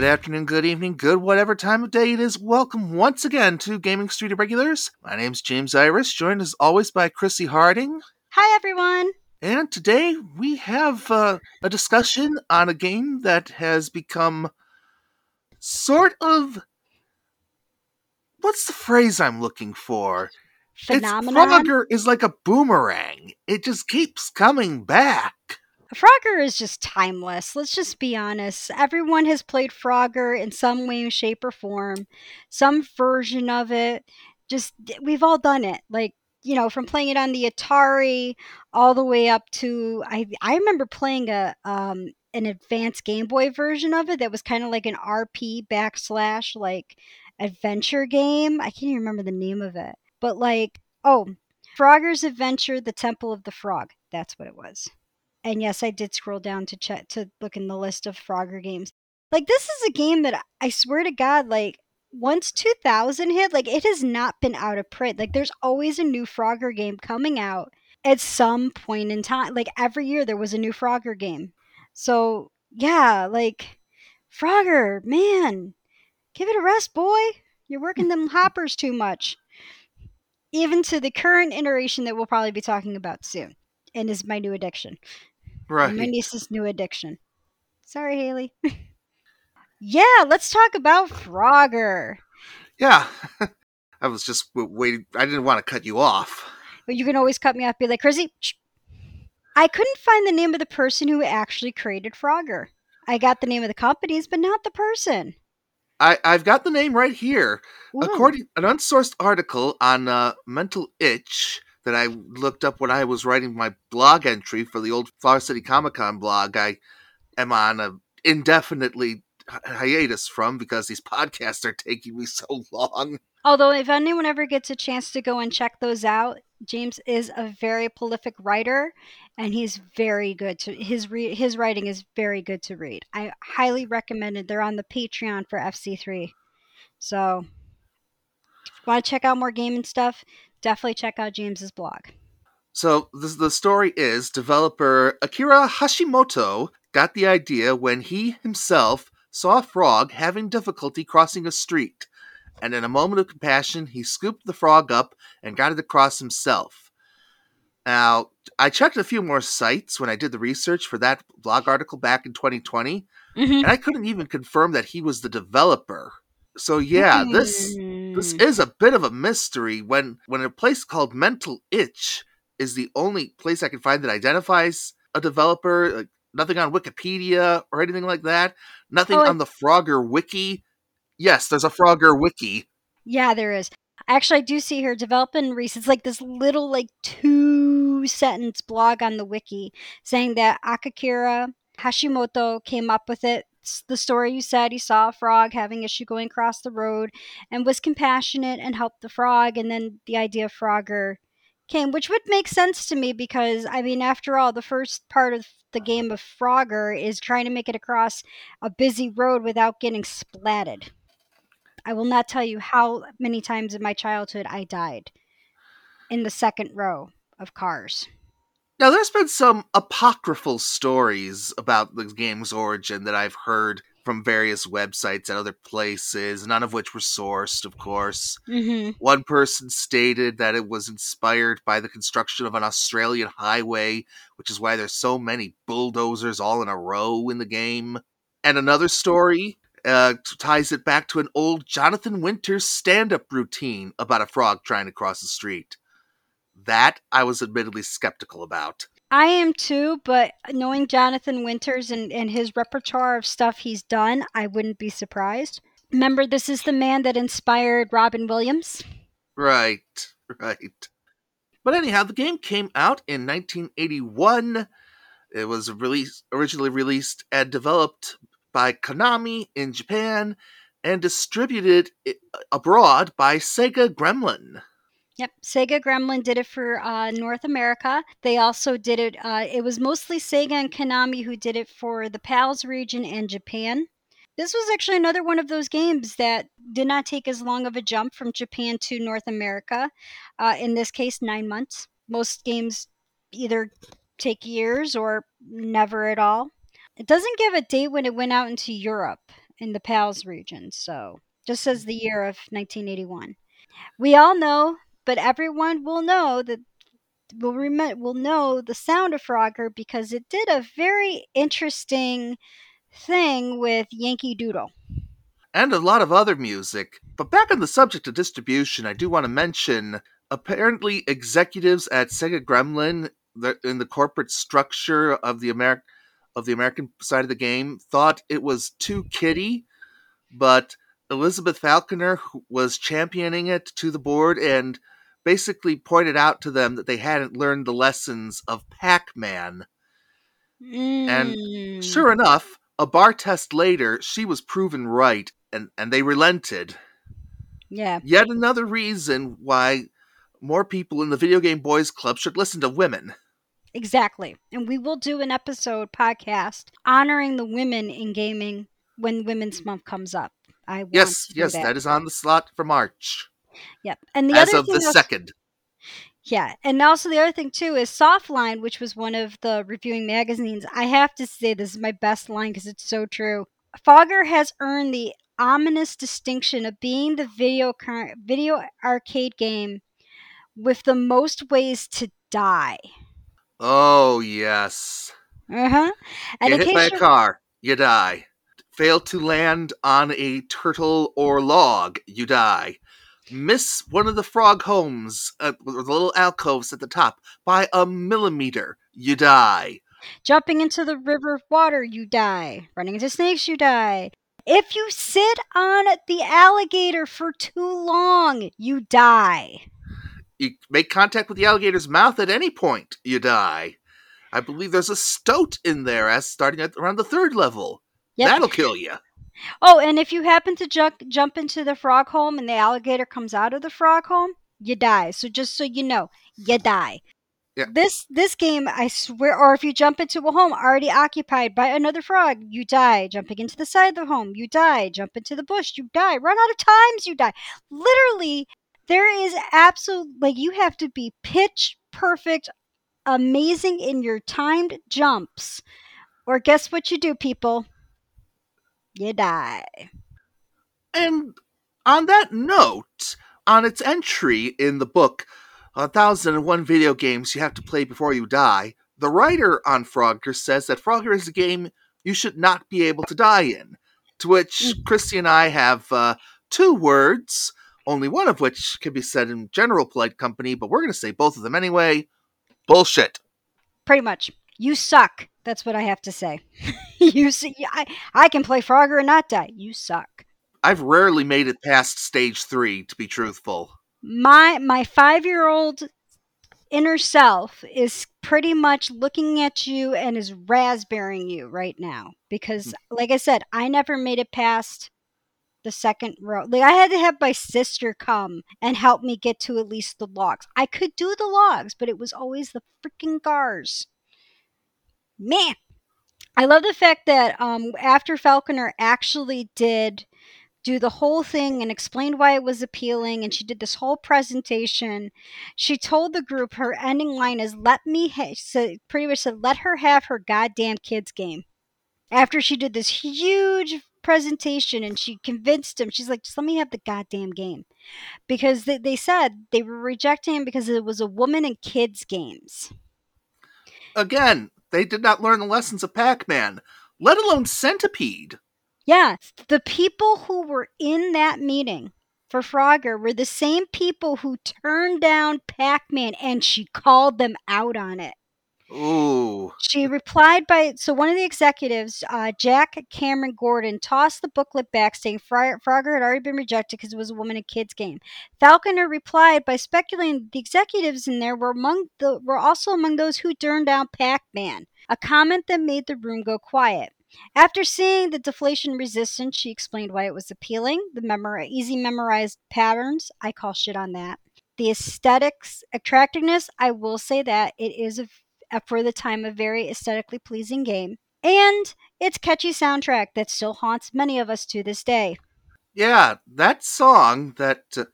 Good afternoon, good evening, good whatever time of day it is. Welcome once again to Gaming Street Irregulars. My name's James Iris, joined as always by Chrissy Harding. Hi, everyone. And today we have uh, a discussion on a game that has become sort of. What's the phrase I'm looking for? Phenomenon. It's Frogger is like a boomerang. It just keeps coming back. Frogger is just timeless. Let's just be honest. Everyone has played Frogger in some way, shape, or form, some version of it. Just we've all done it. Like you know, from playing it on the Atari all the way up to I. I remember playing a um an advanced Game Boy version of it that was kind of like an RP backslash like adventure game. I can't even remember the name of it, but like oh, Frogger's Adventure: The Temple of the Frog. That's what it was. And yes, I did scroll down to check to look in the list of Frogger games. Like this is a game that I swear to God, like once 2000 hit, like it has not been out of print. Like there's always a new Frogger game coming out at some point in time. Like every year there was a new Frogger game. So yeah, like Frogger, man, give it a rest, boy. You're working them hoppers too much. Even to the current iteration that we'll probably be talking about soon, and is my new addiction. Right. My niece's new addiction. Sorry, Haley. yeah, let's talk about Frogger. Yeah. I was just waiting. I didn't want to cut you off. But you can always cut me off. Be like, Chrissy, I couldn't find the name of the person who actually created Frogger. I got the name of the companies, but not the person. I, I've got the name right here. Ooh. According an unsourced article on uh, Mental Itch that I looked up when I was writing my blog entry for the old Flower City Comic Con blog. I am on a indefinitely hiatus from because these podcasts are taking me so long. Although, if anyone ever gets a chance to go and check those out, James is a very prolific writer, and he's very good to his re, his writing is very good to read. I highly recommend it. They're on the Patreon for FC3, so want to check out more gaming stuff? Definitely check out James's blog. So this, the story is developer Akira Hashimoto got the idea when he himself saw a frog having difficulty crossing a street and in a moment of compassion, he scooped the frog up and got it across himself. Now, I checked a few more sites when I did the research for that blog article back in 2020, Mm-hmm. and I couldn't even confirm that he was the developer. So yeah, this this mm. is a bit of a mystery when when a place called Mental Itch is the only place I can find that identifies a developer. Like nothing on Wikipedia or anything like that. Nothing Oh, on the Frogger wiki. Yes, there's a Frogger wiki. Yeah, there is. Actually, I do see here developing recent. It's like this little, like two sentence blog on the wiki saying that Akakira Hashimoto came up with it. The story you said he saw a frog having issue going across the road and was compassionate and helped the frog, and then the idea of Frogger came, which would make sense to me because I mean, after all, the first part of the game of Frogger is trying to make it across a busy road without getting splatted. I will not tell you how many times in my childhood I died in the second row of cars. Now, there's been some apocryphal stories about the game's origin that I've heard from various websites and other places, none of which were sourced, of course. Mm-hmm. One person stated that it was inspired by the construction of an Australian highway, which is why there's so many bulldozers all in a row in the game. And another story uh, ties it back to an old Jonathan Winters stand up routine about a frog trying to cross the street. That I was admittedly skeptical about. I am too, but knowing Jonathan Winters and, and his repertoire of stuff he's done, I wouldn't be surprised. Remember, this is the man that inspired Robin Williams. Right, right. But anyhow, the game came out in 1981. It was released, originally released and developed by Konami in Japan and distributed abroad by Sega Gremlin. Yep, Sega Gremlin did it for uh, North America. They also did it. Uh, it was mostly Sega and Konami who did it for the PALS region and Japan. This was actually another one of those games that did not take as long of a jump from Japan to North America. Uh, in this case, nine months. Most games either take years or never at all. It doesn't give a date when it went out into Europe. in the PALS region. So just says the year of 1981. We all know, but everyone will know that will rem- will know the sound of Frogger because it did a very interesting thing with Yankee Doodle. and a lot of other music. But back on the subject of distribution, I do want to mention apparently executives at Sega Gremlin in the corporate structure of the Ameri- of the American side of the game thought it was too kiddie, but Elizabeth Falconer was championing it to the board and basically pointed out to them that they hadn't learned the lessons of Pac-Man. Mm. Sure enough, a bar test later, she was proven right and, and they relented. Yeah. Yet another reason why more people in the Video Game Boys Club should listen to women. Exactly. And we will do an episode podcast honoring the women in gaming when Women's Month comes up. I Yes, yes, that. that is on the slot for March. Yep. And the as other of the second. Yeah, and also the other thing too is Softline, which was one of the reviewing magazines. I have to say this is my best line because it's so true. Frogger has earned the ominous distinction of being the video car- video arcade game with the most ways to die. Oh, yes. Uh huh. And Get in hit by a car, you die. Fail to land on a turtle or log, you die. Miss one of the frog homes, uh, the little alcoves at the top, by a millimeter, you die. jumping into the river of water, you die. Running into snakes, you die. If you sit on the alligator for too long, you die. You make contact with the alligator's mouth at any point, you die. I believe there's a stoat in there as starting at around the third level. Yep. That'll kill you. Oh, and if you happen to jump jump into the frog home and the alligator comes out of the frog home, you die. So just so you know, you die. Yeah. This this game, I swear, or if you jump into a home already occupied by another frog, you die. Jumping into the side of the home, you die. Jump into the bush, you die. Run out of times, you die. Literally, there is absolute like you have to be pitch perfect, amazing in your timed jumps, or guess what you do, people? You die. And on that note, on its entry in the book, A Thousand and One Video Games You Have to Play Before You Die, the writer on Frogger says that Frogger is a game you should not be able to die in. To which Christy and I have uh, two words, only one of which can be said in general polite company, but we're going to say both of them anyway. Bullshit. Pretty much. You suck. That's what I have to say. you see, I, I can play Frogger and not die. You suck. I've rarely made it past stage three, to be truthful. My my five year old inner self is pretty much looking at you and is raspberrying you right now because, hmm. like I said, I never made it past the second row. Like I had to have my sister come and help me get to at least the logs. I could do the logs, but it was always the freaking cars. Man, I love the fact that um, after Falconer actually did do the whole thing and explained why it was appealing, and she did this whole presentation. She told the group her ending line is "Let me," ha-, so pretty much said, "Let her have her goddamn kids game." After she did this huge presentation and she convinced him, she's like, "Just let me have the goddamn game," because they, they said they were rejecting him because it was a woman and kids games. Again, they did not learn the lessons of Pac Man, let alone Centipede. Yeah, the people who were in that meeting for Frogger were the same people who turned down Pac Man and she called them out on it. Ooh. She replied by so one of the executives, uh, Jack Cameron Gordon, tossed the booklet back, saying Fro- Frogger had already been rejected because it was a woman and kids game. Falconer replied by speculating the executives in there were among the were also among those who turned down Pac-Man, a comment that made the room go quiet. After seeing the deflation resistance, she explained why it was appealing. The memor- easy memorized patterns, I call shit on that. The aesthetics, attractiveness, I will say that it is a for the time a very aesthetically pleasing game, and its catchy soundtrack that still haunts many of us to this day. Yeah, that song that uh,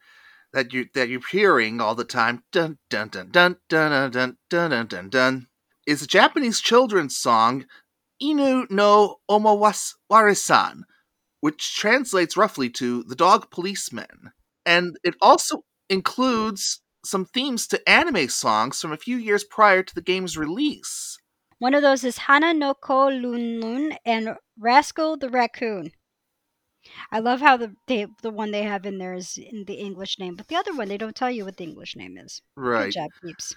that you that you're hearing all the time, dun dun dun dun dun dun dun dun dun, dun, is a Japanese children's song, Inu no Omawarisan, which translates roughly to the dog policeman. And it also includes some themes to anime songs from a few years prior to the game's release. One of those is Hana no Ko Lun Lun and Rascal the Raccoon. I love how the they, the one they have in there is in the English name, but the other one they don't tell you what the English name is. Right. Good job, peeps.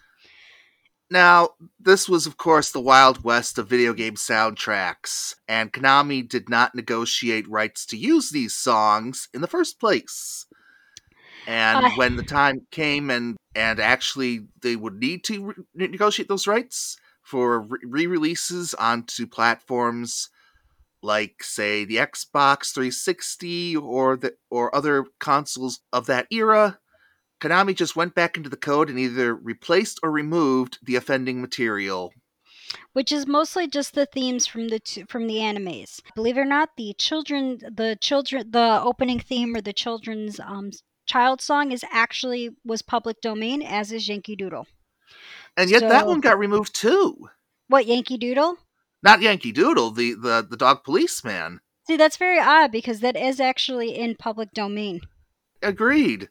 Now, this was, of course, the Wild West of video game soundtracks, and Konami did not negotiate rights to use these songs in the first place. And Uh. when the time came and and actually they would need to re- negotiate those rights for re releases onto platforms like, say, the Xbox 360 or the or other consoles of that era, Konami just went back into the code and either replaced or removed the offending material. which is mostly just the themes from the two, from the animes. Believe it or not, the children the children the opening theme or the children's um child song is actually was public domain as is Yankee Doodle. And yet that one got removed too. What Yankee Doodle? Not Yankee Doodle, the, the, the dog policeman. See, that's very odd because that is actually in public domain. Agreed.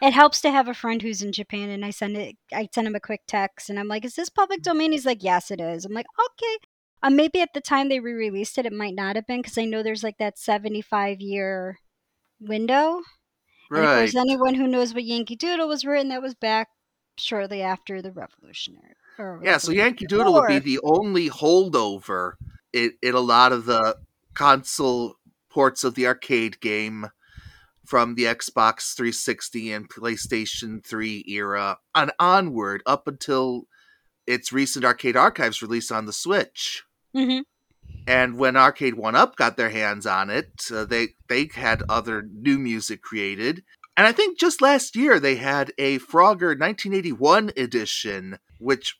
It helps to have a friend who's in Japan and I send it I send him a quick text and I'm like, "Is this public domain?" He's like, "Yes, it is." I'm like, "Okay." Uh, maybe at the time they re-released it, it might not have been because I know there's like that 75 year window. And of Right. course, anyone who knows what Yankee Doodle was written, that was back shortly after the Revolutionary. or Yeah, so Yankee Doodle would be the only holdover in, in a lot of the console ports of the arcade game from the Xbox 360 and PlayStation 3 era and onward up until its recent Arcade Archives release on the Switch. Mhm. And when Arcade One Up got their hands on it, uh, they they had other new music created. And I think just last year they had a Frogger 1981 edition, which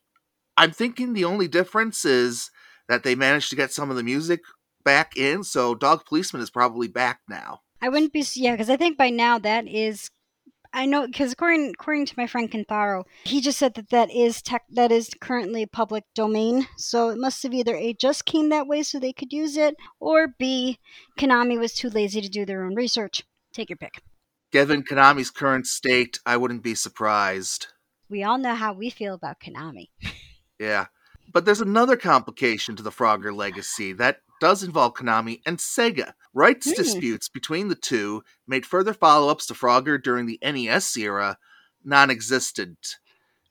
I'm thinking the only difference is that they managed to get some of the music back in, so Dog Policeman is probably back now. I wouldn't be yeah, because I think by now that is. I know because according according to my friend Kentaro, he just said that that is tech that is currently public domain. So it must have either a just came that way so they could use it, or b Konami was too lazy to do their own research. Take your pick. Given Konami's current state, I wouldn't be surprised. We all know how we feel about Konami. Yeah. But there's another complication to the Frogger legacy that does involve Konami and Sega. Rights Hmm. disputes between the two made further follow ups to Frogger during the NES era non existent.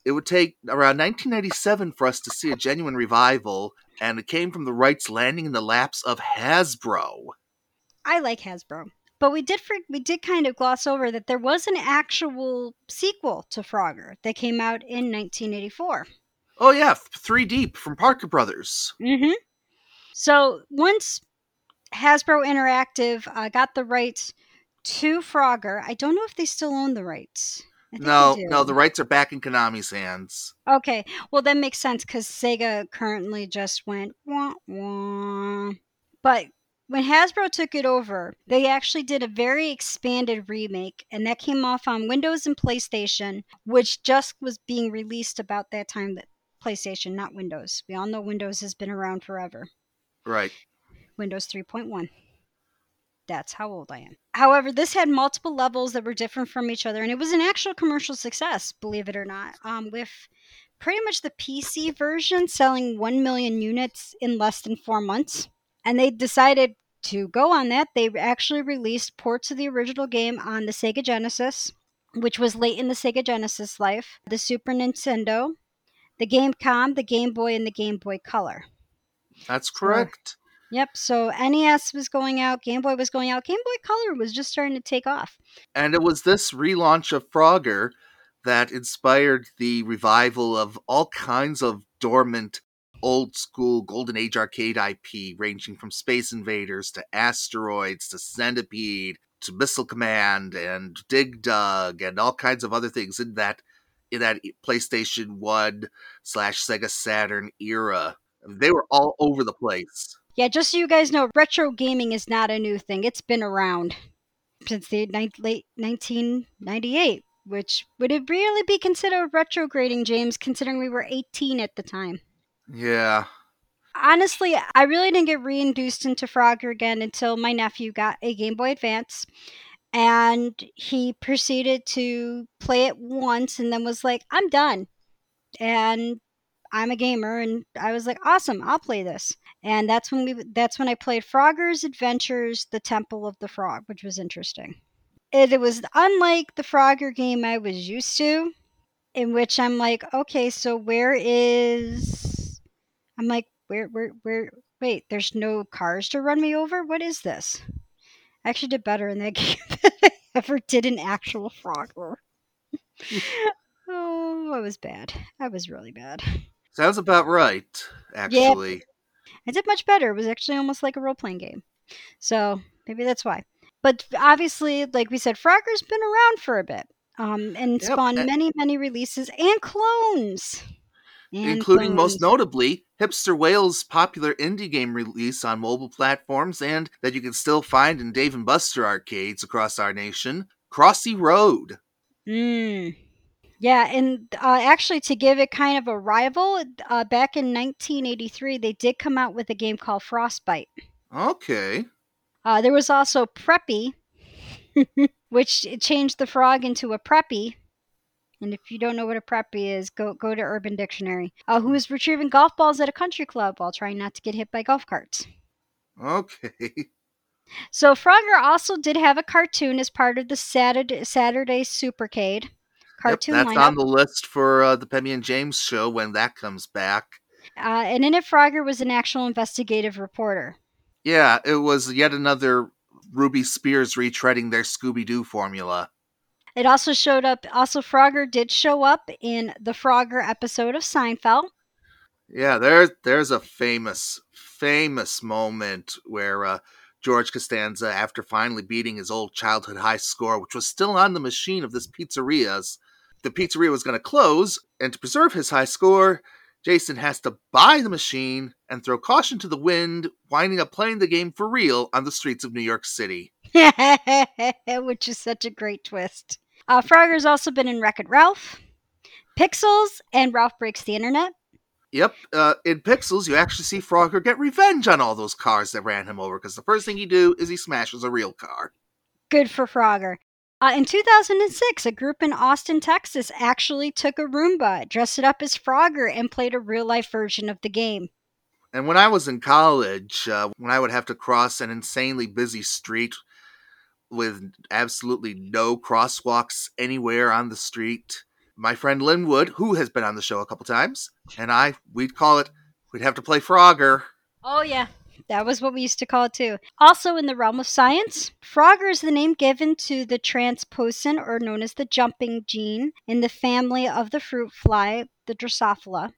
It would take around 1997 for us to see a genuine revival, and it came from the rights landing in the laps of Hasbro. I like Hasbro. But we did for, we did kind of gloss over that there was an actual sequel to Frogger that came out in 1984. Oh, yeah, 3 Deep from Parker Brothers. Mm-hmm. So once Hasbro Interactive uh, got the rights to Frogger, I don't know if they still own the rights. I think they No, no, the rights are back in Konami's hands. Okay, well that makes sense because Sega currently just went wah wah. But when Hasbro took it over, they actually did a very expanded remake, and that came off on Windows and PlayStation, which just was being released about that time. That PlayStation, not Windows. We all know Windows has been around forever. Right. Windows 3.1. That's how old I am. However, this had multiple levels that were different from each other, and it was an actual commercial success, believe it or not. Um, with pretty much the PC version selling 1 million units in less than four months. And they decided to go on that. They actually released ports of the original game on the Sega Genesis, which was late in the Sega Genesis life, the Super Nintendo, the Gamecom, the Game Boy, and the Game Boy Color. That's correct. Yep. So NES was going out, Game Boy was going out, Game Boy Color was just starting to take off. And it was this relaunch of Frogger that inspired the revival of all kinds of dormant old school golden age arcade IP ranging from Space Invaders to Asteroids to Centipede to Missile Command and Dig Dug and all kinds of other things in that in that PlayStation 1 slash Sega Saturn era. They were all over the place. Yeah, just so you guys know, retro gaming is not a new thing. It's been around since the ni- late 1998, which would it really be considered retrograding, James, considering we were 18 at the time? Yeah. Honestly, I really didn't get reinduced into Frogger again until my nephew got a Game Boy Advance. And he proceeded to play it once and then was like, I'm done. And I'm a gamer and I was like, awesome, I'll play this. And that's when we that's when I played Frogger's Adventures: The Temple of the Frog, which was interesting. It, it was unlike the Frogger game I was used to, in which I'm like, okay, so where is I'm like, where where where wait, there's no cars to run me over? What is this? I actually did better in that game than I ever did in actual Frogger. oh, I was bad. I was really bad. Sounds about right, actually. I did much better. It was actually almost like a role playing game. So maybe that's why. But obviously, like we said, Frogger's been around for a bit um, and Yep, spawned many, many releases and clones. And including most notably Hipster Whale's popular indie game release on mobile platforms and that you can still find in Dave and Buster arcades across our nation, Crossy Road. Mm. Yeah, and uh, actually, to give it kind of a rival, uh, back in 1983, they did come out with a game called Frostbite. Okay. Uh, there was also Preppy, which changed the frog into a Preppy. And if you don't know what a Preppy is, go go to Urban Dictionary. Uh, who is retrieving golf balls at a country club while trying not to get hit by golf carts. Okay. So Frogger also did have a cartoon as part of the Saturday Saturday Supercade Yep, that's lineup. on the list for uh, the Pemmy and James show when that comes back. Uh, and in it, Frogger was an actual investigative reporter. Yeah, it was yet another Ruby Spears retreading their Scooby Doo formula. It also showed up. Also, Frogger did show up in the Frogger episode of Seinfeld. Yeah, there, there's a famous, famous moment where uh, George Costanza, after finally beating his old childhood high score, which was still on the machine of this pizzeria's, the pizzeria was going to close, and to preserve his high score, Jason has to buy the machine and throw caution to the wind, winding up playing the game for real on the streets of New York City. which is such a great twist. Uh, Frogger's also been in Wreck It Ralph, Pixels, and Ralph Breaks the Internet. Yep, uh, in Pixels, you actually see Frogger get revenge on all those cars that ran him over, because the first thing he do is he smashes a real car. Good for Frogger. Uh, in 2006, a group in Austin, Texas actually took a Roomba, dressed it up as Frogger, and played a real life version of the game. And when I was in college, uh, when I would have to cross an insanely busy street with absolutely no crosswalks anywhere on the street, my friend Linwood, who has been on the show a couple times, and I, we'd call it, we'd have to play Frogger. Oh, yeah. That was what we used to call it too. Also, in the realm of science, Frogger is the name given to the transposon, or known as the jumping gene, in the family of the fruit fly, the Drosophila.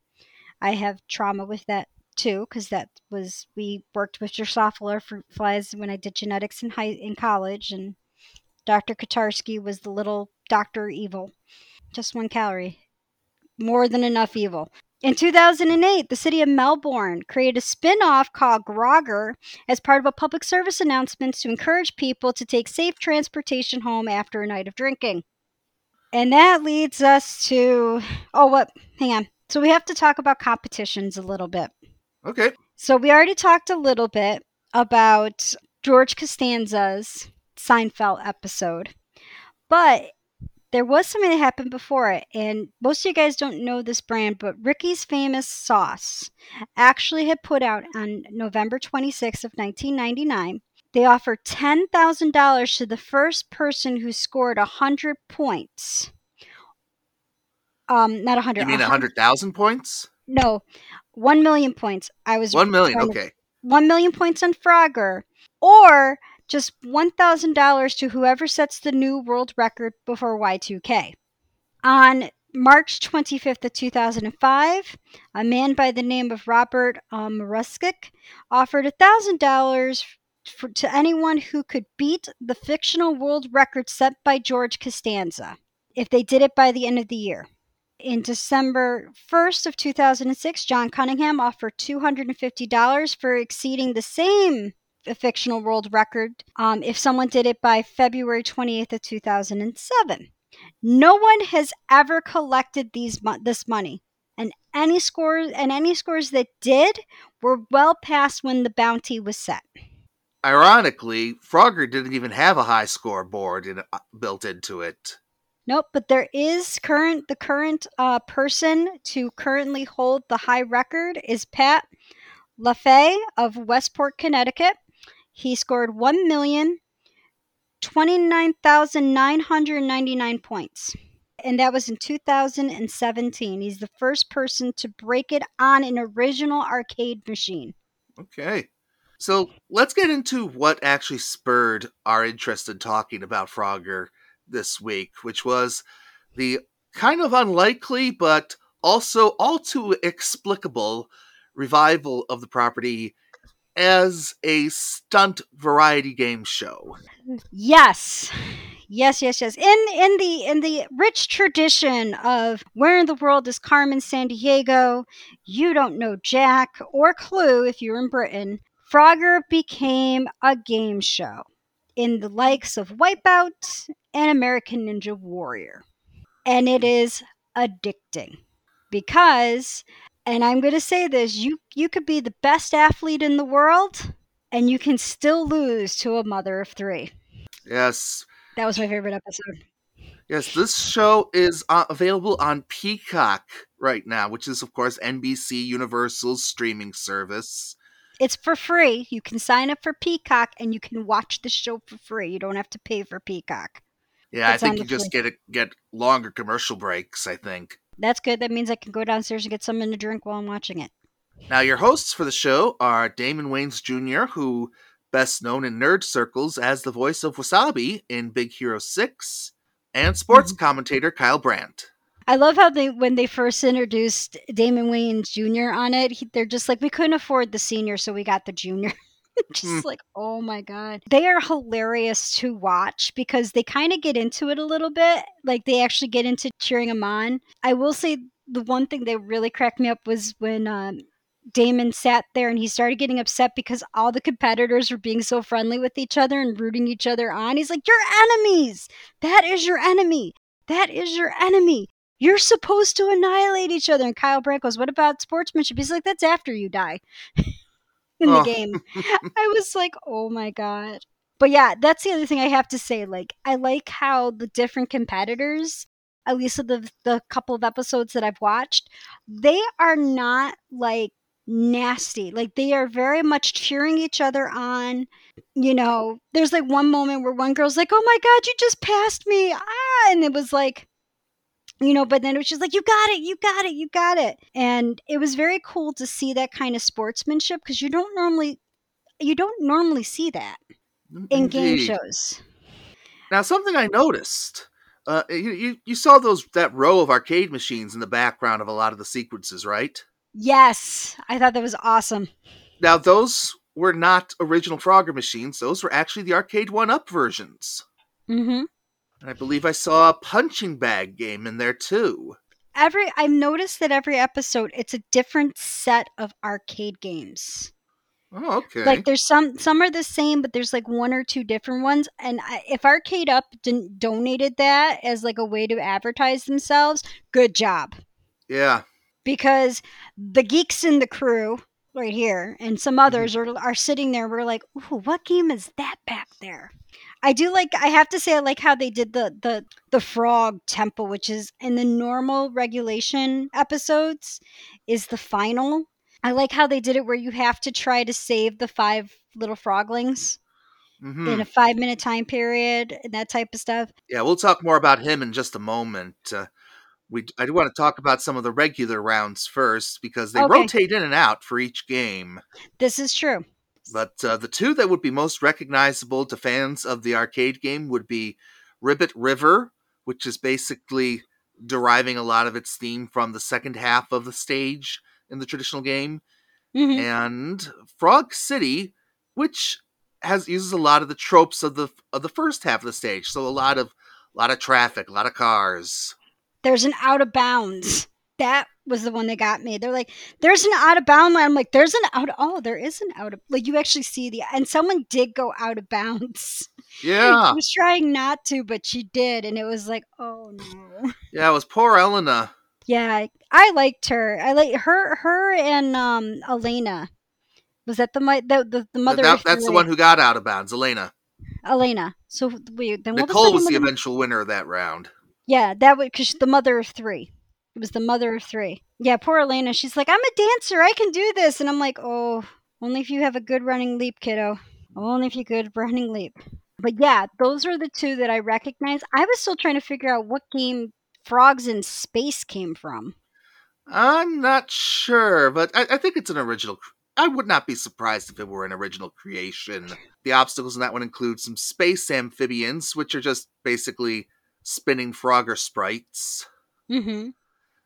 I have trauma with that too, because that was we worked with Drosophila fruit flies when I did genetics in high in college, and Dr. Katarski was the little Doctor Evil. Just one calorie, more than enough evil. In 2008, the city of Melbourne created a spin off called Grogger as part of a public service announcement to encourage people to take safe transportation home after a night of drinking. And that leads us to oh, what? Hang on. So we have to talk about competitions a little bit. Okay. So we already talked a little bit about George Costanza's Seinfeld episode, but there was something that happened before it, and most of you guys don't know this brand, but Ricky's Famous Sauce actually had put out on November 26th of 1999. They offered $10,000 to the first person who scored 100 points. Um, not 100. You mean 100 100,000 points? No, 1 million points. I was 1 million, okay. 1 million points on Frogger, or just $1,000 to whoever sets the new world record before Y2K. On March 25th of 2005, a man by the name of Robert um, offered $1,000 for, to anyone who could beat the fictional world record set by George Costanza if they did it by the end of the year. In December 1st of 2006, John Cunningham offered $250 for exceeding the same fictional world record um, if someone did it by February 28th of 2007. No one has ever collected these this money. and any scores and any scores that did were well past when the bounty was set. Ironically, Frogger didn't even have a high score board in, uh, built into it. Nope, but there is current the current uh, person to currently hold the high record is Pat Laffaye of Westport, Connecticut. He scored one million twenty nine thousand nine hundred ninety nine points. And that was in 2017. He's the first person to break it on an original arcade machine. Okay. So let's get into what actually spurred our interest in talking about Frogger this week, which was the kind of unlikely but also all too explicable revival of the property as a stunt variety game show. Yes. Yes, yes, yes. In in the in the rich tradition of where in the world is Carmen Sandiego, you don't know Jack or Clue if you're in Britain. Frogger became a game show in the likes of Wipeout and American Ninja Warrior. And it is addicting because and I'm going to say this, you you could be the best athlete in the world and you can still lose to a mother of 3. Yes. That was my favorite episode. Yes, this show is uh, available on Peacock right now, which is of course NBC Universal's streaming service. It's for free. You can sign up for Peacock and you can watch the show for free. You don't have to pay for Peacock. Yeah, It's I think you just get a, get longer commercial breaks, I think. That's good. That means I can go downstairs and get something to drink while I'm watching it. Now, your hosts for the show are Damon Wayans Jr., who best known in nerd circles as the voice of Wasabi in Big Hero 6, and sports mm-hmm. commentator Kyle Brandt. I love how they when they first introduced Damon Wayans Jr. on it, he, they're just like we couldn't afford the senior, so we got the junior. just Hmm. like oh my god, they are hilarious to watch because they kind of get into it a little bit. Like they actually get into cheering him on. I will say the one thing that really cracked me up was when um, Damon sat there and he started getting upset because all the competitors were being so friendly with each other and rooting each other on. He's like, "You're enemies. That is your enemy. That is your enemy." You're supposed to annihilate each other. And Kyle Brandt goes, What about sportsmanship? He's like, That's after you die in the Oh. game. I was like, Oh my God. But yeah, that's the other thing I have to say. Like, I like how the different competitors, at least of the, the couple of episodes that I've watched, they are not like nasty. Like, they are very much cheering each other on. You know, there's like one moment where one girl's like, Oh my God, you just passed me. Ah. And it was like, you know, but then it was just like, you got it, you got it, you got it. And it was very cool to see that kind of sportsmanship because you don't normally you don't normally see that in game shows. Now, something I noticed. Uh, you, you you saw those that row of arcade machines in the background of a lot of the sequences, right? Yes, I thought that was awesome. Now, those were not original Frogger machines. Those were actually the arcade one-up versions. hmm And I believe I saw a punching bag game in there too. Every I've noticed that every episode it's a different set of arcade games. Oh, okay. Like there's some some are the same, but there's like one or two different ones. And I, if Arcade Up didn't donated that as like a way to advertise themselves, good job. yeah. because the geeks in the crew right here and some mm-hmm. others are, are sitting there we're like ooh what game is that back there i do like i have to say i like how they did the the the frog temple which is in the normal regulation episodes is the final i like how they did it where you have to try to save the five little froglings hmm in a five minute time period and that type of stuff Yeah, we'll talk more about him in just a moment. Uh, we I do want to talk about some of the regular rounds first because they Okay. rotate in and out for each game. this is true But uh, the two that would be most recognizable to fans of the arcade game would be Ribbit River, which is basically deriving a lot of its theme from the second half of the stage in the traditional game, Mhm. and Frog City, which has uses a lot of the tropes of the of the first half of the stage. So a lot of a lot of traffic, a lot of cars. there's an out of bounds. That was the one that got me. They're like, there's an out of bound line. I'm like, there's an out. Oh, there is an out of like you actually see the and someone did go out of bounds. Yeah, She was trying not to, but she did, and it was like, oh no. yeah. It was poor Elena. Yeah, I, liked her. I like her. Her and um Elena. Was that the the the, the mother? That- that's the one who got out of bounds, Elena. Elena. So we then what Nicole was was the, the the eventual winner of that round. Yeah, that was because the mother of three. It was the mother of three. Yeah, poor Elena. She's like, I'm a dancer. I can do this. And I'm like, oh, only if you have a good running leap, kiddo. Only if you good running leap. But yeah, those are the two that I recognize. I was still trying to figure out what game Frogs in Space came from. I'm not sure, but I, I think it's an original. I would not be surprised if it were an original creation. The obstacles in that one include some space amphibians, which are just basically spinning Frogger sprites, Mm-hmm.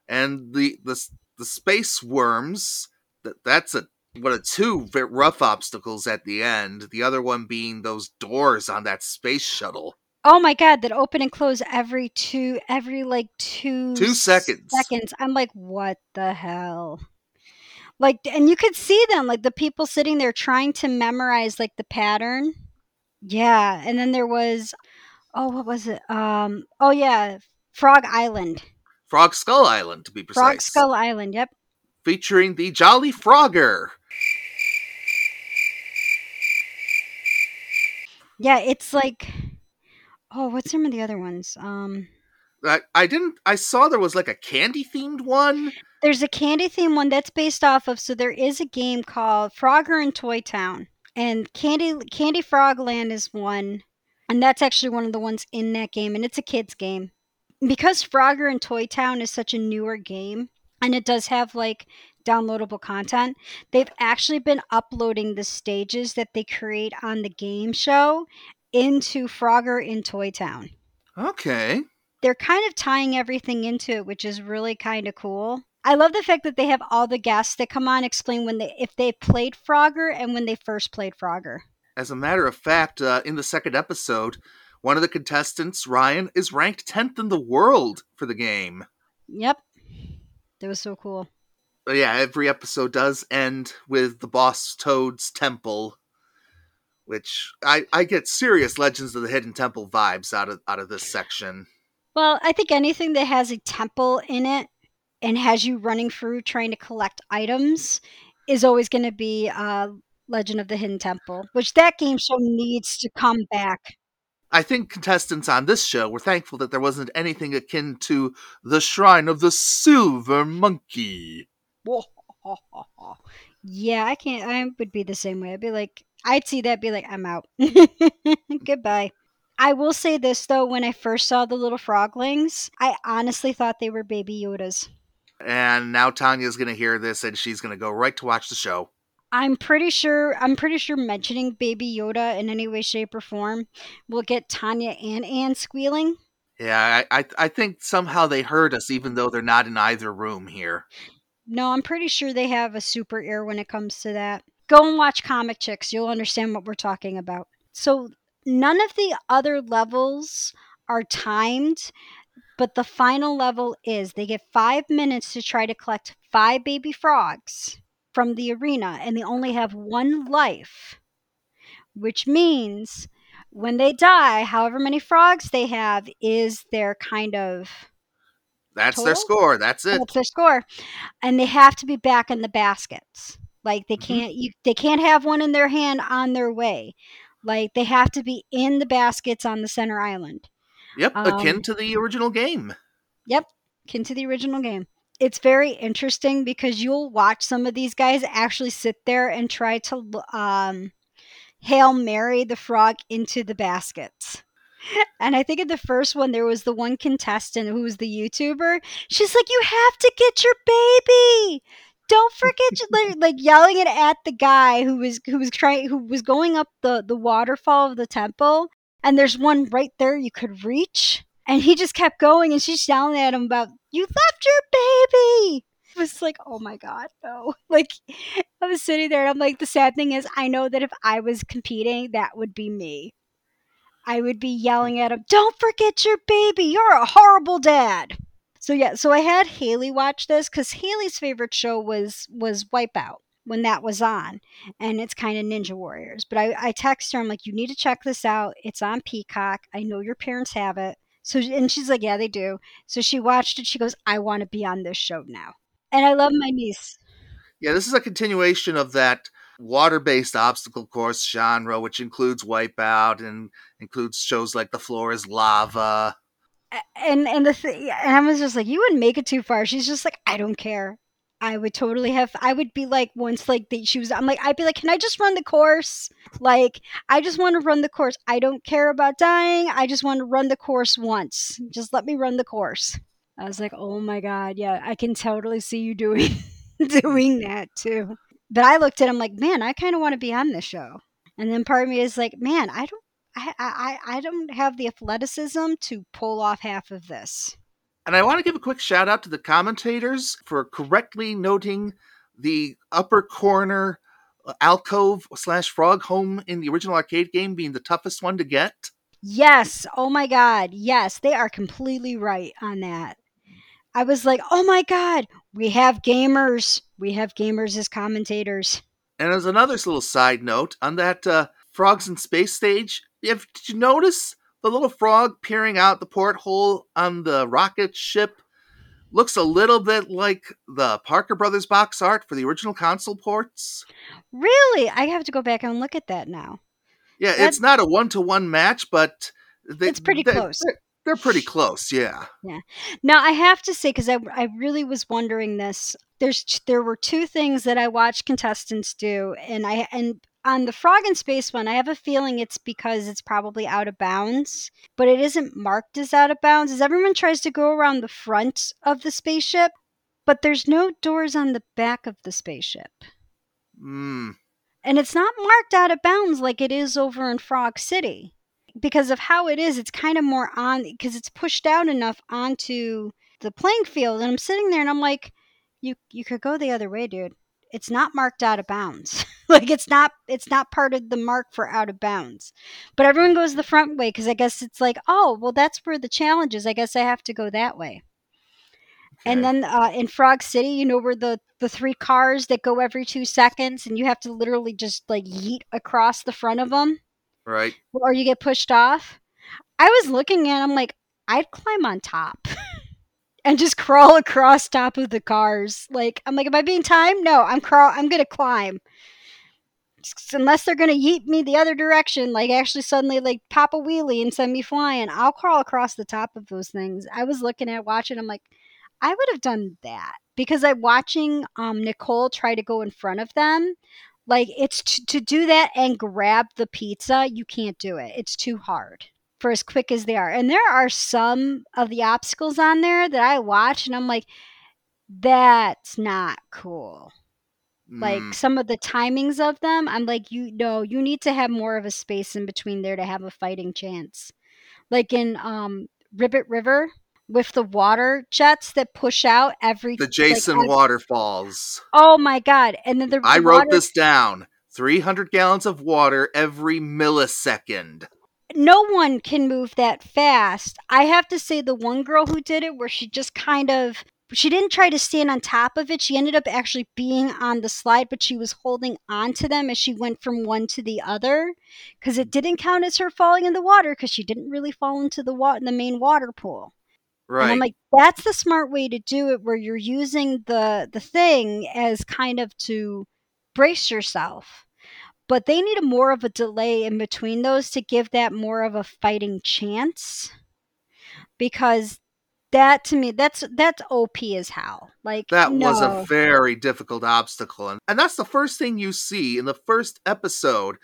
And the the the space worms. That that's a one of two rough obstacles at the end. The other one being those doors on that space shuttle. Oh my god, that open and close every two every like two Two seconds. Seconds. I'm like, what the hell? Like and you could see them, like the people sitting there trying to memorize like the pattern. Yeah. And then there was oh what was it? Um oh yeah, Frog Island. Frog Skull Island, to be precise. Frog Skull Island, yep. featuring the Jolly Frogger. Yeah, it's like oh, what's some of the other ones? Um I, I didn't. I saw there was like a candy themed one. There's a candy themed one that's based off of. So there is a game called Frogger in Toy Town, and Candy Candy Frog Land is one, and that's actually one of the ones in that game, and it's a kids game. Because Frogger in Toy Town is such a newer game, and it does have like downloadable content, they've actually been uploading the stages that they create on the game show into Frogger in Toy Town Okay. they're kind of tying everything into it, which is really kind of cool. I love the fact that they have all the guests that come on explain when they if they played Frogger and when they first played Frogger. As a matter of fact, uh, in the second episode, one of the contestants, Ryan, is ranked 10th in the world for the game. Yep. That was so cool. But yeah, every episode does end with the boss Toad's temple, which I, I get serious Legends of the Hidden Temple vibes out of out of this section. Well, I think anything that has a temple in it and has you running through trying to collect items is always going to be uh, Legend of the Hidden Temple, which that game show needs to come back. I think contestants on this show were thankful that there wasn't anything akin to the Shrine of the Silver Monkey. yeah, I can't. I would be the same way. I'd be like, I'd see that, be like, I'm out. Goodbye. I will say this though: when I first saw the little froglings, I honestly thought they were baby Yodas. And now Tanya's gonna hear this and she's gonna go right to watch the show. I'm pretty sure. I'm pretty sure mentioning Baby Yoda in any way, shape, or form will get Tanya and Anne squealing. Yeah, I, I I think somehow they heard us even though they're not in either room here. No, I'm pretty sure they have a super ear when it comes to that. Go and watch Comic Chicks. You'll understand what we're talking about. So, none of the other levels are timed, but the final level is they get five minutes to try to collect five baby frogs from the arena, and they only have one life, which means when they die, however many frogs they have is their kind of That's their score. That's it. that's their score, and they have to be back in the baskets. Like they Mhm. can't you they can't have one in their hand on their way. Like they have to be in the baskets on the center island. Yep, akin Um, to the original game. Yep, akin to the original game. It's very interesting because you'll watch some of these guys actually sit there and try to um, hail Mary the frog into the baskets. And I think in the first one, there was the one contestant who was the YouTuber. She's like, "You have to get your baby. Don't forget," like, like yelling it at the guy who was who was trying who was going up the the waterfall of the temple. And there's one right there you could reach, and he just kept going, and she's yelling at him about, "You left your baby." It was like, oh my god, no! Like, I was sitting there, and I'm like, the sad thing is, I know that if I was competing, that would be me. I would be yelling at him, "Don't forget your baby! You're a horrible dad." So yeah, so I had Haley watch this because Haley's favorite show was was Wipeout when that was on, and it's kind of Ninja Warriors. But I I text her, I'm like, "You need to check this out. It's on Peacock. I know your parents have it." So and she's like, yeah, they do. So she watched it. She goes, I want to be on this show now. And I love my niece. Yeah, this is a continuation of that water-based obstacle course genre, which includes Wipeout and includes shows like The Floor Is Lava. And and the thing, and I was just like, you wouldn't make it too far. She's just like, I don't care. I would totally have. I would be like, once like the, she was, I'm like, I'd be like, can I just run the course? Like, I just want to run the course. I don't care about dying. I just want to run the course once. Just let me run the course. I was like, oh my god, yeah, I can totally see you doing doing that too. But I looked at him like, man, I kind of want to be on this show. And then part of me is like, man, I don't, I, I, I don't have the athleticism to pull off half of this. And I want to give a quick shout out to the commentators for correctly noting the upper corner uh, alcove slash frog home in the original arcade game being the toughest one to get. Yes. Oh my God. Yes. They are completely right on that. I was like, oh my God, we have gamers. We have gamers as commentators. And as another little side note, on that uh, Frogs in Space stage, if, did you notice the little frog peering out the porthole on the rocket ship looks a little bit like the Parker Brothers box art for the original console ports. Really? I have to go back and look at that now. Yeah, that... it's not a one to one match, but they, it's pretty they, close. They're, they're, pretty close, yeah. Yeah. Now I have to say because I I really was wondering this. There's there were two things that I watched contestants do, and I and on the frog in space one, I have a feeling it's because it's probably out of bounds, but it isn't marked as out of bounds. As everyone tries to go around the front of the spaceship, but there's no doors on the back of the spaceship. Hmm. And it's not marked out of bounds like it is over in Frog City. Because of how it is, it's kind of more on because it's pushed out enough onto the playing field. And I'm sitting there and I'm like, you you could go the other way, dude it's not marked out of bounds. like it's not it's not part of the mark for out of bounds. But everyone goes the front way because I guess it's like, oh, well, that's where the challenge is. I guess I have to go that way. Okay. And then uh, in Frog City, you know where the the three cars that go every two seconds, and you have to literally just like yeet across the front of them, right? Or you get pushed off. I was looking at, I'm like, I'd climb on top. and just crawl across top of the cars. Like I'm like, am I being timed? No, I'm crawl. I'm gonna climb. Just unless they're gonna yeet me the other direction, like actually suddenly like pop a wheelie and send me flying, I'll crawl across the top of those things. I was looking at watching. I'm like, I would have done that because I'm watching um, Nicole try to go in front of them. Like it's t- to do that and grab the pizza, you can't do it. It's too hard for as quick as they are. And there are some of the obstacles on there that I watch and I'm like, that's not cool. Mm. Like some of the timings of them, I'm like, you know, you need to have more of a space in between there to have a fighting chance. Like in um Ribbit River with the water jets that push out every the Jason like, waterfalls. Oh my god! And then the I wrote water... this down: three hundred gallons of water every millisecond no one can move that fast. I have to say the one girl who did it where she just kind of she didn't try to stand on top of it. She ended up actually being on the slide, but she was holding on to them as she went from one to the other because it didn't count as her falling in the water because she didn't really fall into the water in the main water pool. Right. And I'm like, that's the smart way to do it, where you're using the the thing as kind of to brace yourself but they need a more of a delay in between those to give that more of a fighting chance because that to me that's that's op as hell. Like that no. was a very difficult obstacle and, and that's the first thing you see in the first episode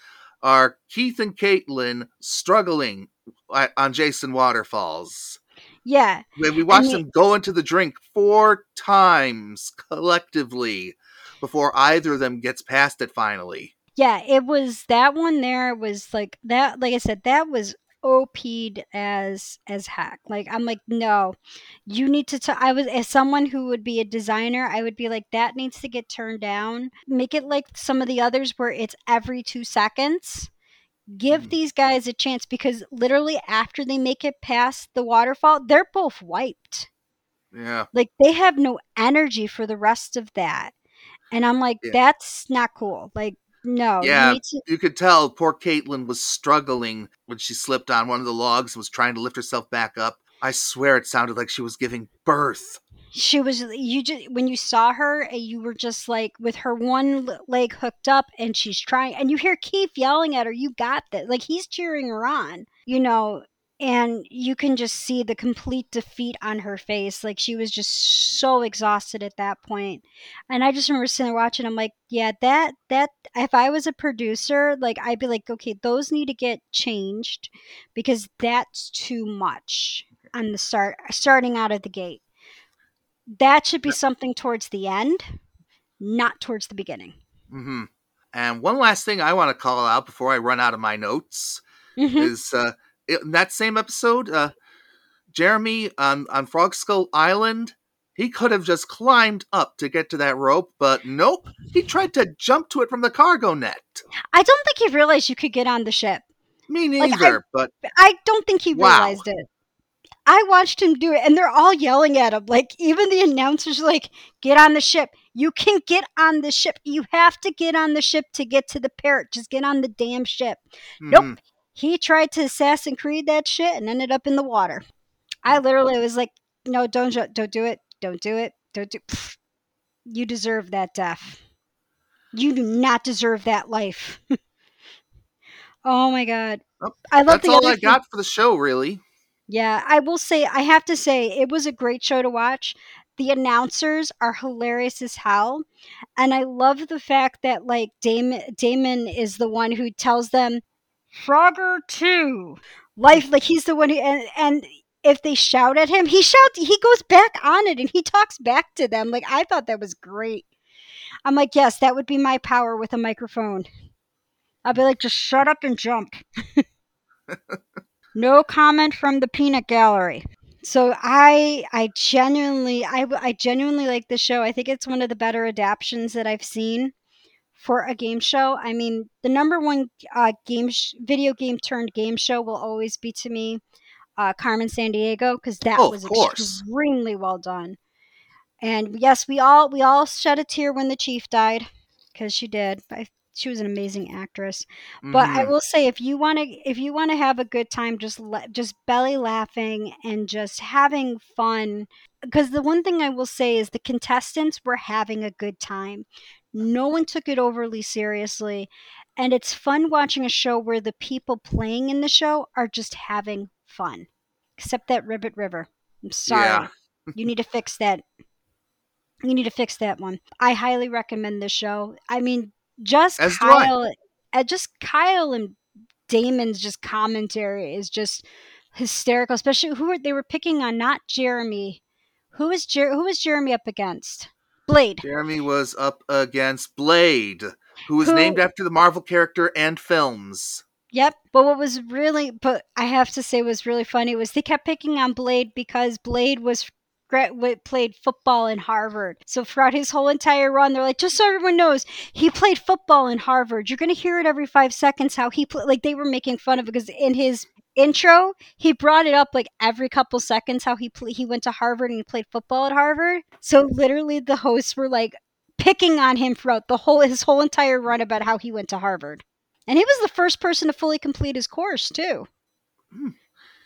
are keith and caitlin struggling uh, on jason waterfalls. Yeah we watch them go into the drink four times collectively before either of them gets past it finally yeah, it was that one there was like that like I said, that was OP'd as as heck. Like I'm like, no, you need to. T- I was as someone who would be a designer, I would be like, that needs to get turned down. Make it like some of the others where it's every two seconds. Give mm. these guys a chance because literally after they make it past the waterfall, they're both wiped. Yeah, like they have no energy for the rest of that. And I'm like, yeah. that's not cool. Like no. Yeah, you, to- you, could tell poor Caitlin was struggling when she slipped on one of the logs and was trying to lift herself back up. I swear it sounded like she was giving birth. She was you just when you saw her, eh, you were just like with her one leg hooked up, and she's trying, and you hear Keith yelling at her, "You got this!" Like he's cheering her on, you know, and you can just see the complete defeat on her face. Like she was just so exhausted at that point. And I just remember sitting there watching. I'm like, yeah, that that if I was a producer, like I'd be like, okay, those need to get changed because that's too much on the start starting out of the gate. That should be something towards the end, not towards the beginning. hmm And one last thing I want to call out before I run out of my notes Mhm. is uh, in that same episode, uh, Jeremy on, on Frog Skull Island, he could have just climbed up to get to that rope, but nope, he tried to jump to it from the cargo net. I don't think he realized you could get on the ship. Me Like, I- neither, but I don't think he Wow. realized it. I watched him do it, and they're all yelling at him. Like even the announcers, are like, "Get on the ship! You can get on the ship. You have to get on the ship to get to the parrot. Just get on the damn ship." Nope. He tried to Assassin Creed that shit and ended up in the water. I mm. literally was like, "No, don't, don't do it. Don't do it. Don't do." Pfft. You deserve that death. You do not deserve that life. oh my god! Oh, I love that's the all I thing- got for the show, really. yeah, I will say, I have to say, it was a great show to watch. The announcers are hilarious as hell. And I love the fact that, like, Damon, Damon is the one who tells them, Frogger 2. Life, like, he's the one who, and, and if they shout at him, he shouts, he goes back on it and he talks back to them. Like, I thought that was great. I'm like, yes, that would be my power with a microphone. I'll be like, just shut up and jump. no comment from the peanut gallery so i i genuinely I, I genuinely like the show i think it's one of the better adaptions that i've seen for a game show i mean the number one uh, game sh- video game turned game show will always be to me uh, Carmen Sandiego because that Oh, was extremely well done and yes we all we all shed a tear when the chief died because she did I, she was an amazing actress but I Mhm. will say, if you want to, if you want to have a good time, just le- just belly laughing and just having fun. Because the one thing I will say is the contestants were having a good time. No one took it overly seriously, and it's fun watching a show where the people playing in the show are just having fun. Except that Ribbit River. I'm sorry. Yeah. you need to fix that. You need to fix that one. I highly recommend this show. I mean, just As. Kyle, uh, just Kyle and Damon's just commentary is just hysterical. Especially who were they were picking on? Not Jeremy. Who is Jer- Who was Jeremy up against? Blade. Jeremy was up against Blade, who was Who- named after the Marvel character and films. Yep. But what was really, but I have to say, was really funny was they kept picking on Blade because Blade was played football in Harvard. So throughout his whole entire run, they're like, just so everyone knows, he played football in Harvard. You're gonna hear it every five seconds how he played. Like they were making fun of it because in his intro, he brought it up like every couple seconds how he pl- he went to Harvard and he played football at Harvard. So literally, the hosts were like picking on him throughout the whole his whole entire run about how he went to Harvard. And he was the first person to fully complete his course too. Hmm.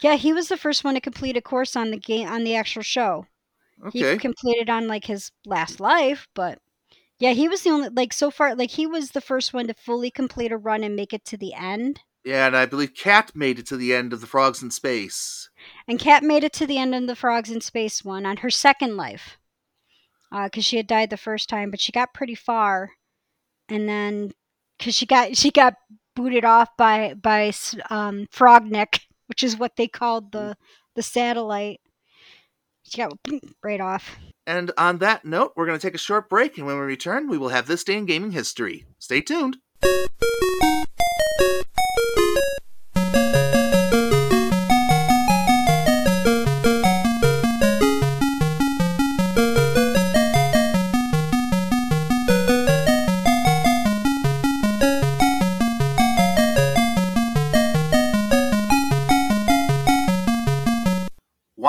Yeah, he was the first one to complete a course on the game on the actual show. Okay. He completed on like his last life, but yeah, he was the only like so far like he was the first one to fully complete a run and make it to the end. Yeah, and I believe Kat made it to the end of the Frogs in Space. And Kat made it to the end of the Frogs in Space one on her second life. Because she had died the first time, but she got pretty far, and then because she got she got booted off by by um, Frognik, which is what they called the the satellite. She got right off. And on that note, we're going to take a short break, and when we return, we will have this day in gaming history. Stay tuned.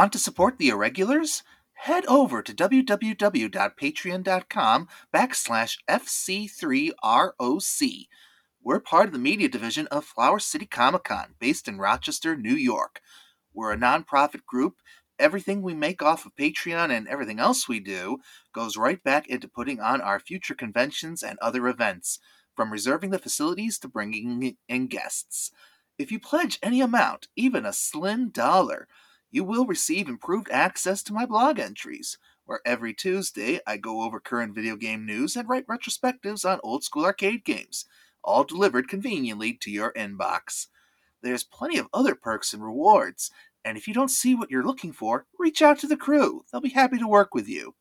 Want to support the irregulars? Head over to www.patreon.com backslash FC3ROC. We're part of the media division of Flower City Comic Con, based in Rochester, New York. We're a nonprofit group. Everything we make off of Patreon and everything else we do goes right back into putting on our future conventions and other events, from reserving the facilities to bringing in guests. If you pledge any amount, even a slim dollar, you will receive improved access to my blog entries, where every Tuesday I go over current video game news and write retrospectives on old school arcade games, all delivered conveniently to your inbox. There's plenty of other perks and rewards, and if you don't see what you're looking for, reach out to the crew. They'll be happy to work with you.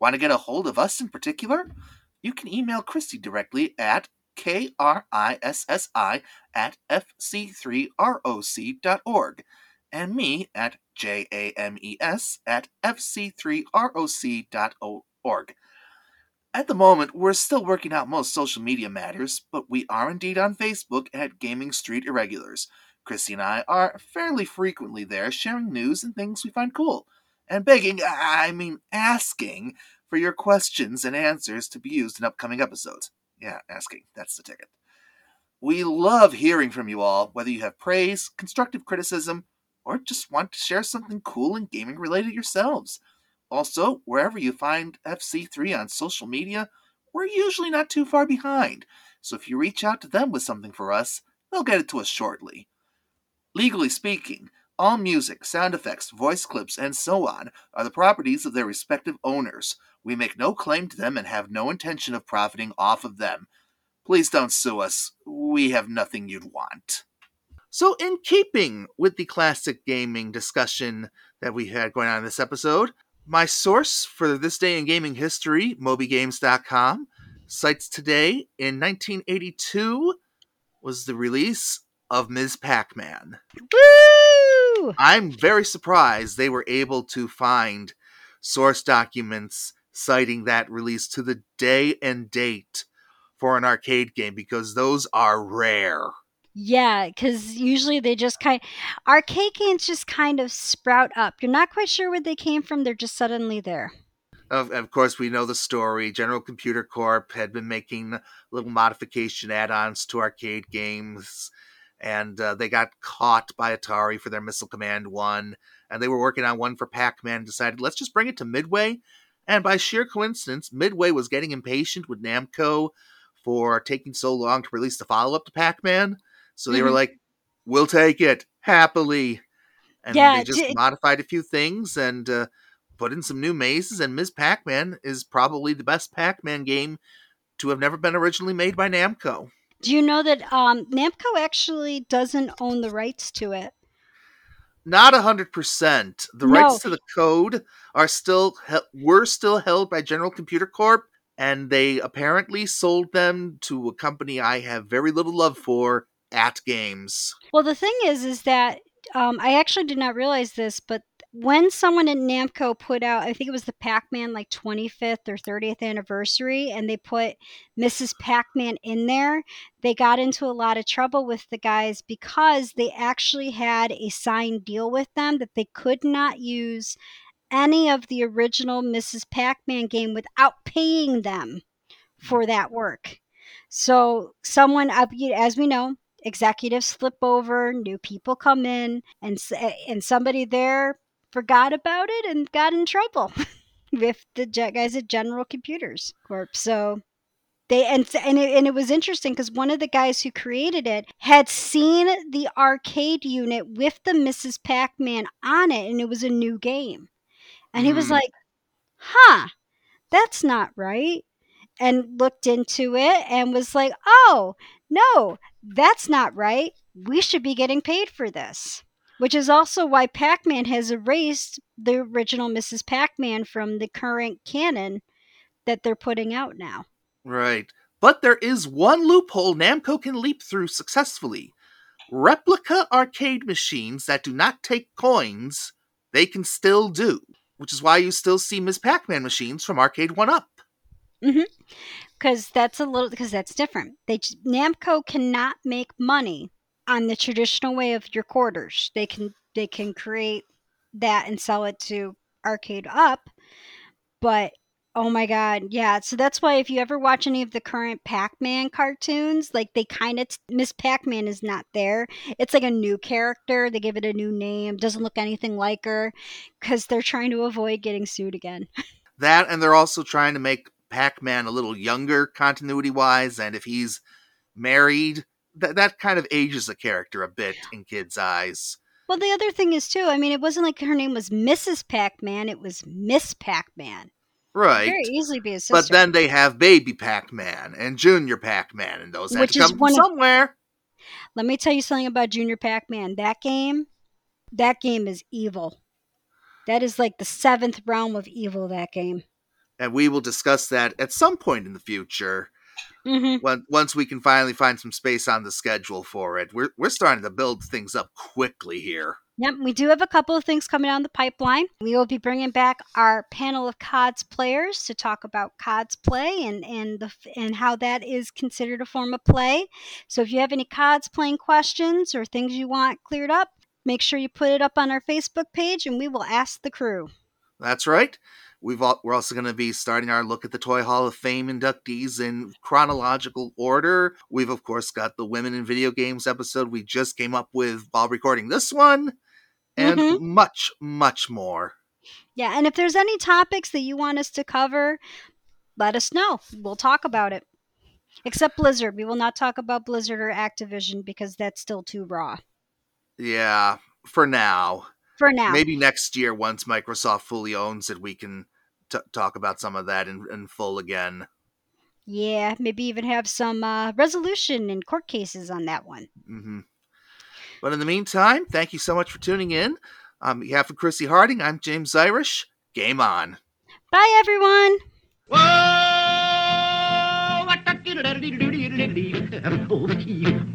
Want to get a hold of us in particular? You can email Krissi directly at K-R-I-S-S-I at fc3roc.org and me at J-A-M-E-S at fc3roc.org. At the moment, we're still working out most social media matters, but we are indeed on Facebook at Gaming Street Irregulars. Krissi and I are fairly frequently there sharing news and things we find cool, and begging, I mean asking, for your questions and answers to be used in upcoming episodes. Yeah, asking, that's the ticket. We love hearing from you all, whether you have praise, constructive criticism, or just want to share something cool and gaming related yourselves. Also, wherever you find FC3 on social media, we're usually not too far behind, so if you reach out to them with something for us, they'll get it to us shortly. Legally speaking, all music, sound effects, voice clips, and so on are the properties of their respective owners. We make no claim to them and have no intention of profiting off of them. Please don't sue us. We have nothing you'd want. So, in keeping with the classic gaming discussion that we had going on in this episode, my source for this day in gaming history, MobyGames.com, cites today in 1982 was the release of Ms. Pac Man. Woo! I'm very surprised they were able to find source documents citing that release to the day and date for an arcade game because those are rare. Yeah, because usually they just kind arcade games just kind of sprout up. You're not quite sure where they came from. They're just suddenly there. Of, of course, we know the story. General Computer Corp had been making little modification add-ons to arcade games, and uh, they got caught by Atari for their Missile Command one, and they were working on one for Pac-Man. Decided let's just bring it to Midway, and by sheer coincidence, Midway was getting impatient with Namco for taking so long to release the follow-up to Pac-Man. So they mm-hmm. were like, "We'll take it happily," and yeah, they just d- modified a few things and uh, put in some new mazes. And Ms. Pac-Man is probably the best Pac-Man game to have never been originally made by Namco. Do you know that um, Namco actually doesn't own the rights to it? Not a hundred percent. The no. rights to the code are still were still held by General Computer Corp, and they apparently sold them to a company I have very little love for, AtGames. Well, the thing is, is that um, I actually did not realize this, but when someone at Namco put out, I think it was the Pac-Man like 25th or 30th anniversary, and they put Mrs. Pac-Man in there, they got into a lot of trouble with the guys because they actually had a signed deal with them that they could not use any of the original Mrs. Pac-Man game without paying them for that work. So someone, as we know, executives slip over, new people come in, and and somebody there forgot about it and got in trouble with the guys at General Computers Corp. So they and and it, and it was interesting because one of the guys who created it had seen the arcade unit with the Mrs. Pac-Man on it, and it was a new game, and he was mm. like, "Huh, that's not right." And looked into it and was like, "Oh, no, that's not right. We should be getting paid for this. Which is also why Pac Man has erased the original Mrs. Pac Man from the current canon that they're putting out now. Right. But there is one loophole Namco can leap through successfully. Replica arcade machines that do not take coins, they can still do. Which is why you still see Ms. Pac Man machines from Arcade 1 Up. Mm-hmm because that's a little because that's different. They Namco cannot make money on the traditional way of your quarters. They can they can create that and sell it to Arcade Up, but Oh my god, yeah. So that's why if you ever watch any of the current Pac-Man cartoons, like they kind of Miss Pac-Man is not there. It's like a new character. They give it a new name. Doesn't look anything like her cuz they're trying to avoid getting sued again. That and they're also trying to make Pac-Man a little younger continuity-wise and if he's married, that that kind of ages a character a bit in kids' eyes. Well, the other thing is too. I mean, it wasn't like her name was Mrs. Pac-Man. It was Miss Pac-Man. Right. Very easily be a sister. But then they have Baby Pac-Man and Junior Pac-Man, and those have Which to is come one from of- somewhere. Let me tell you something about Junior Pac-Man. That game, that game is evil. That is like the seventh realm of evil. That game. And we will discuss that at some point in the future. Mm-hmm. When, once we can finally find some space on the schedule for it. We're we're starting to build things up quickly here. Yep, we do have a couple of things coming down the pipeline. We will be bringing back our panel of cosplayers to talk about cosplay and and the and how that is considered a form of play. So if you have any cosplaying questions or things you want cleared up, make sure you put it up on our Facebook page, and we will ask the crew. That's right. We've all, we're also going to be starting our look at the Toy Hall of Fame inductees in chronological order. We've of course got the Women in Video Games episode we just came up with while recording this one, and Mhm. much much more. Yeah, and if there's any topics that you want us to cover, let us know. We'll talk about it. Except Blizzard. We will not talk about Blizzard or Activision because that's still too raw. Yeah, for now. For now. Maybe next year, once Microsoft fully owns it, we can t- talk about some of that in, in full again. Yeah, maybe even have some uh, resolution in court cases on that one. hmm But in the meantime, thank you so much for tuning in. On behalf of Krissi Harding, I'm James Irish. Game on. Bye, everyone. Whoa! What the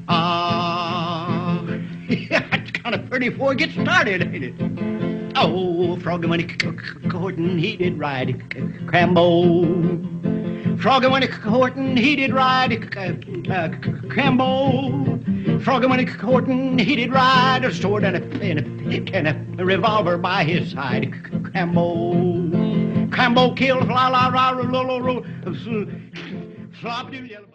Ah, it's kind of pretty before it gets started, ain't it? Oh, Froggy when he courting, he did ride Crambo. Froggy when he courting, he did ride Crambo. Froggy when he courting, he did ride a sword and a, and a and a revolver by his side. Crambo. Crambo killed, la la la, la la la, flop, do yellow.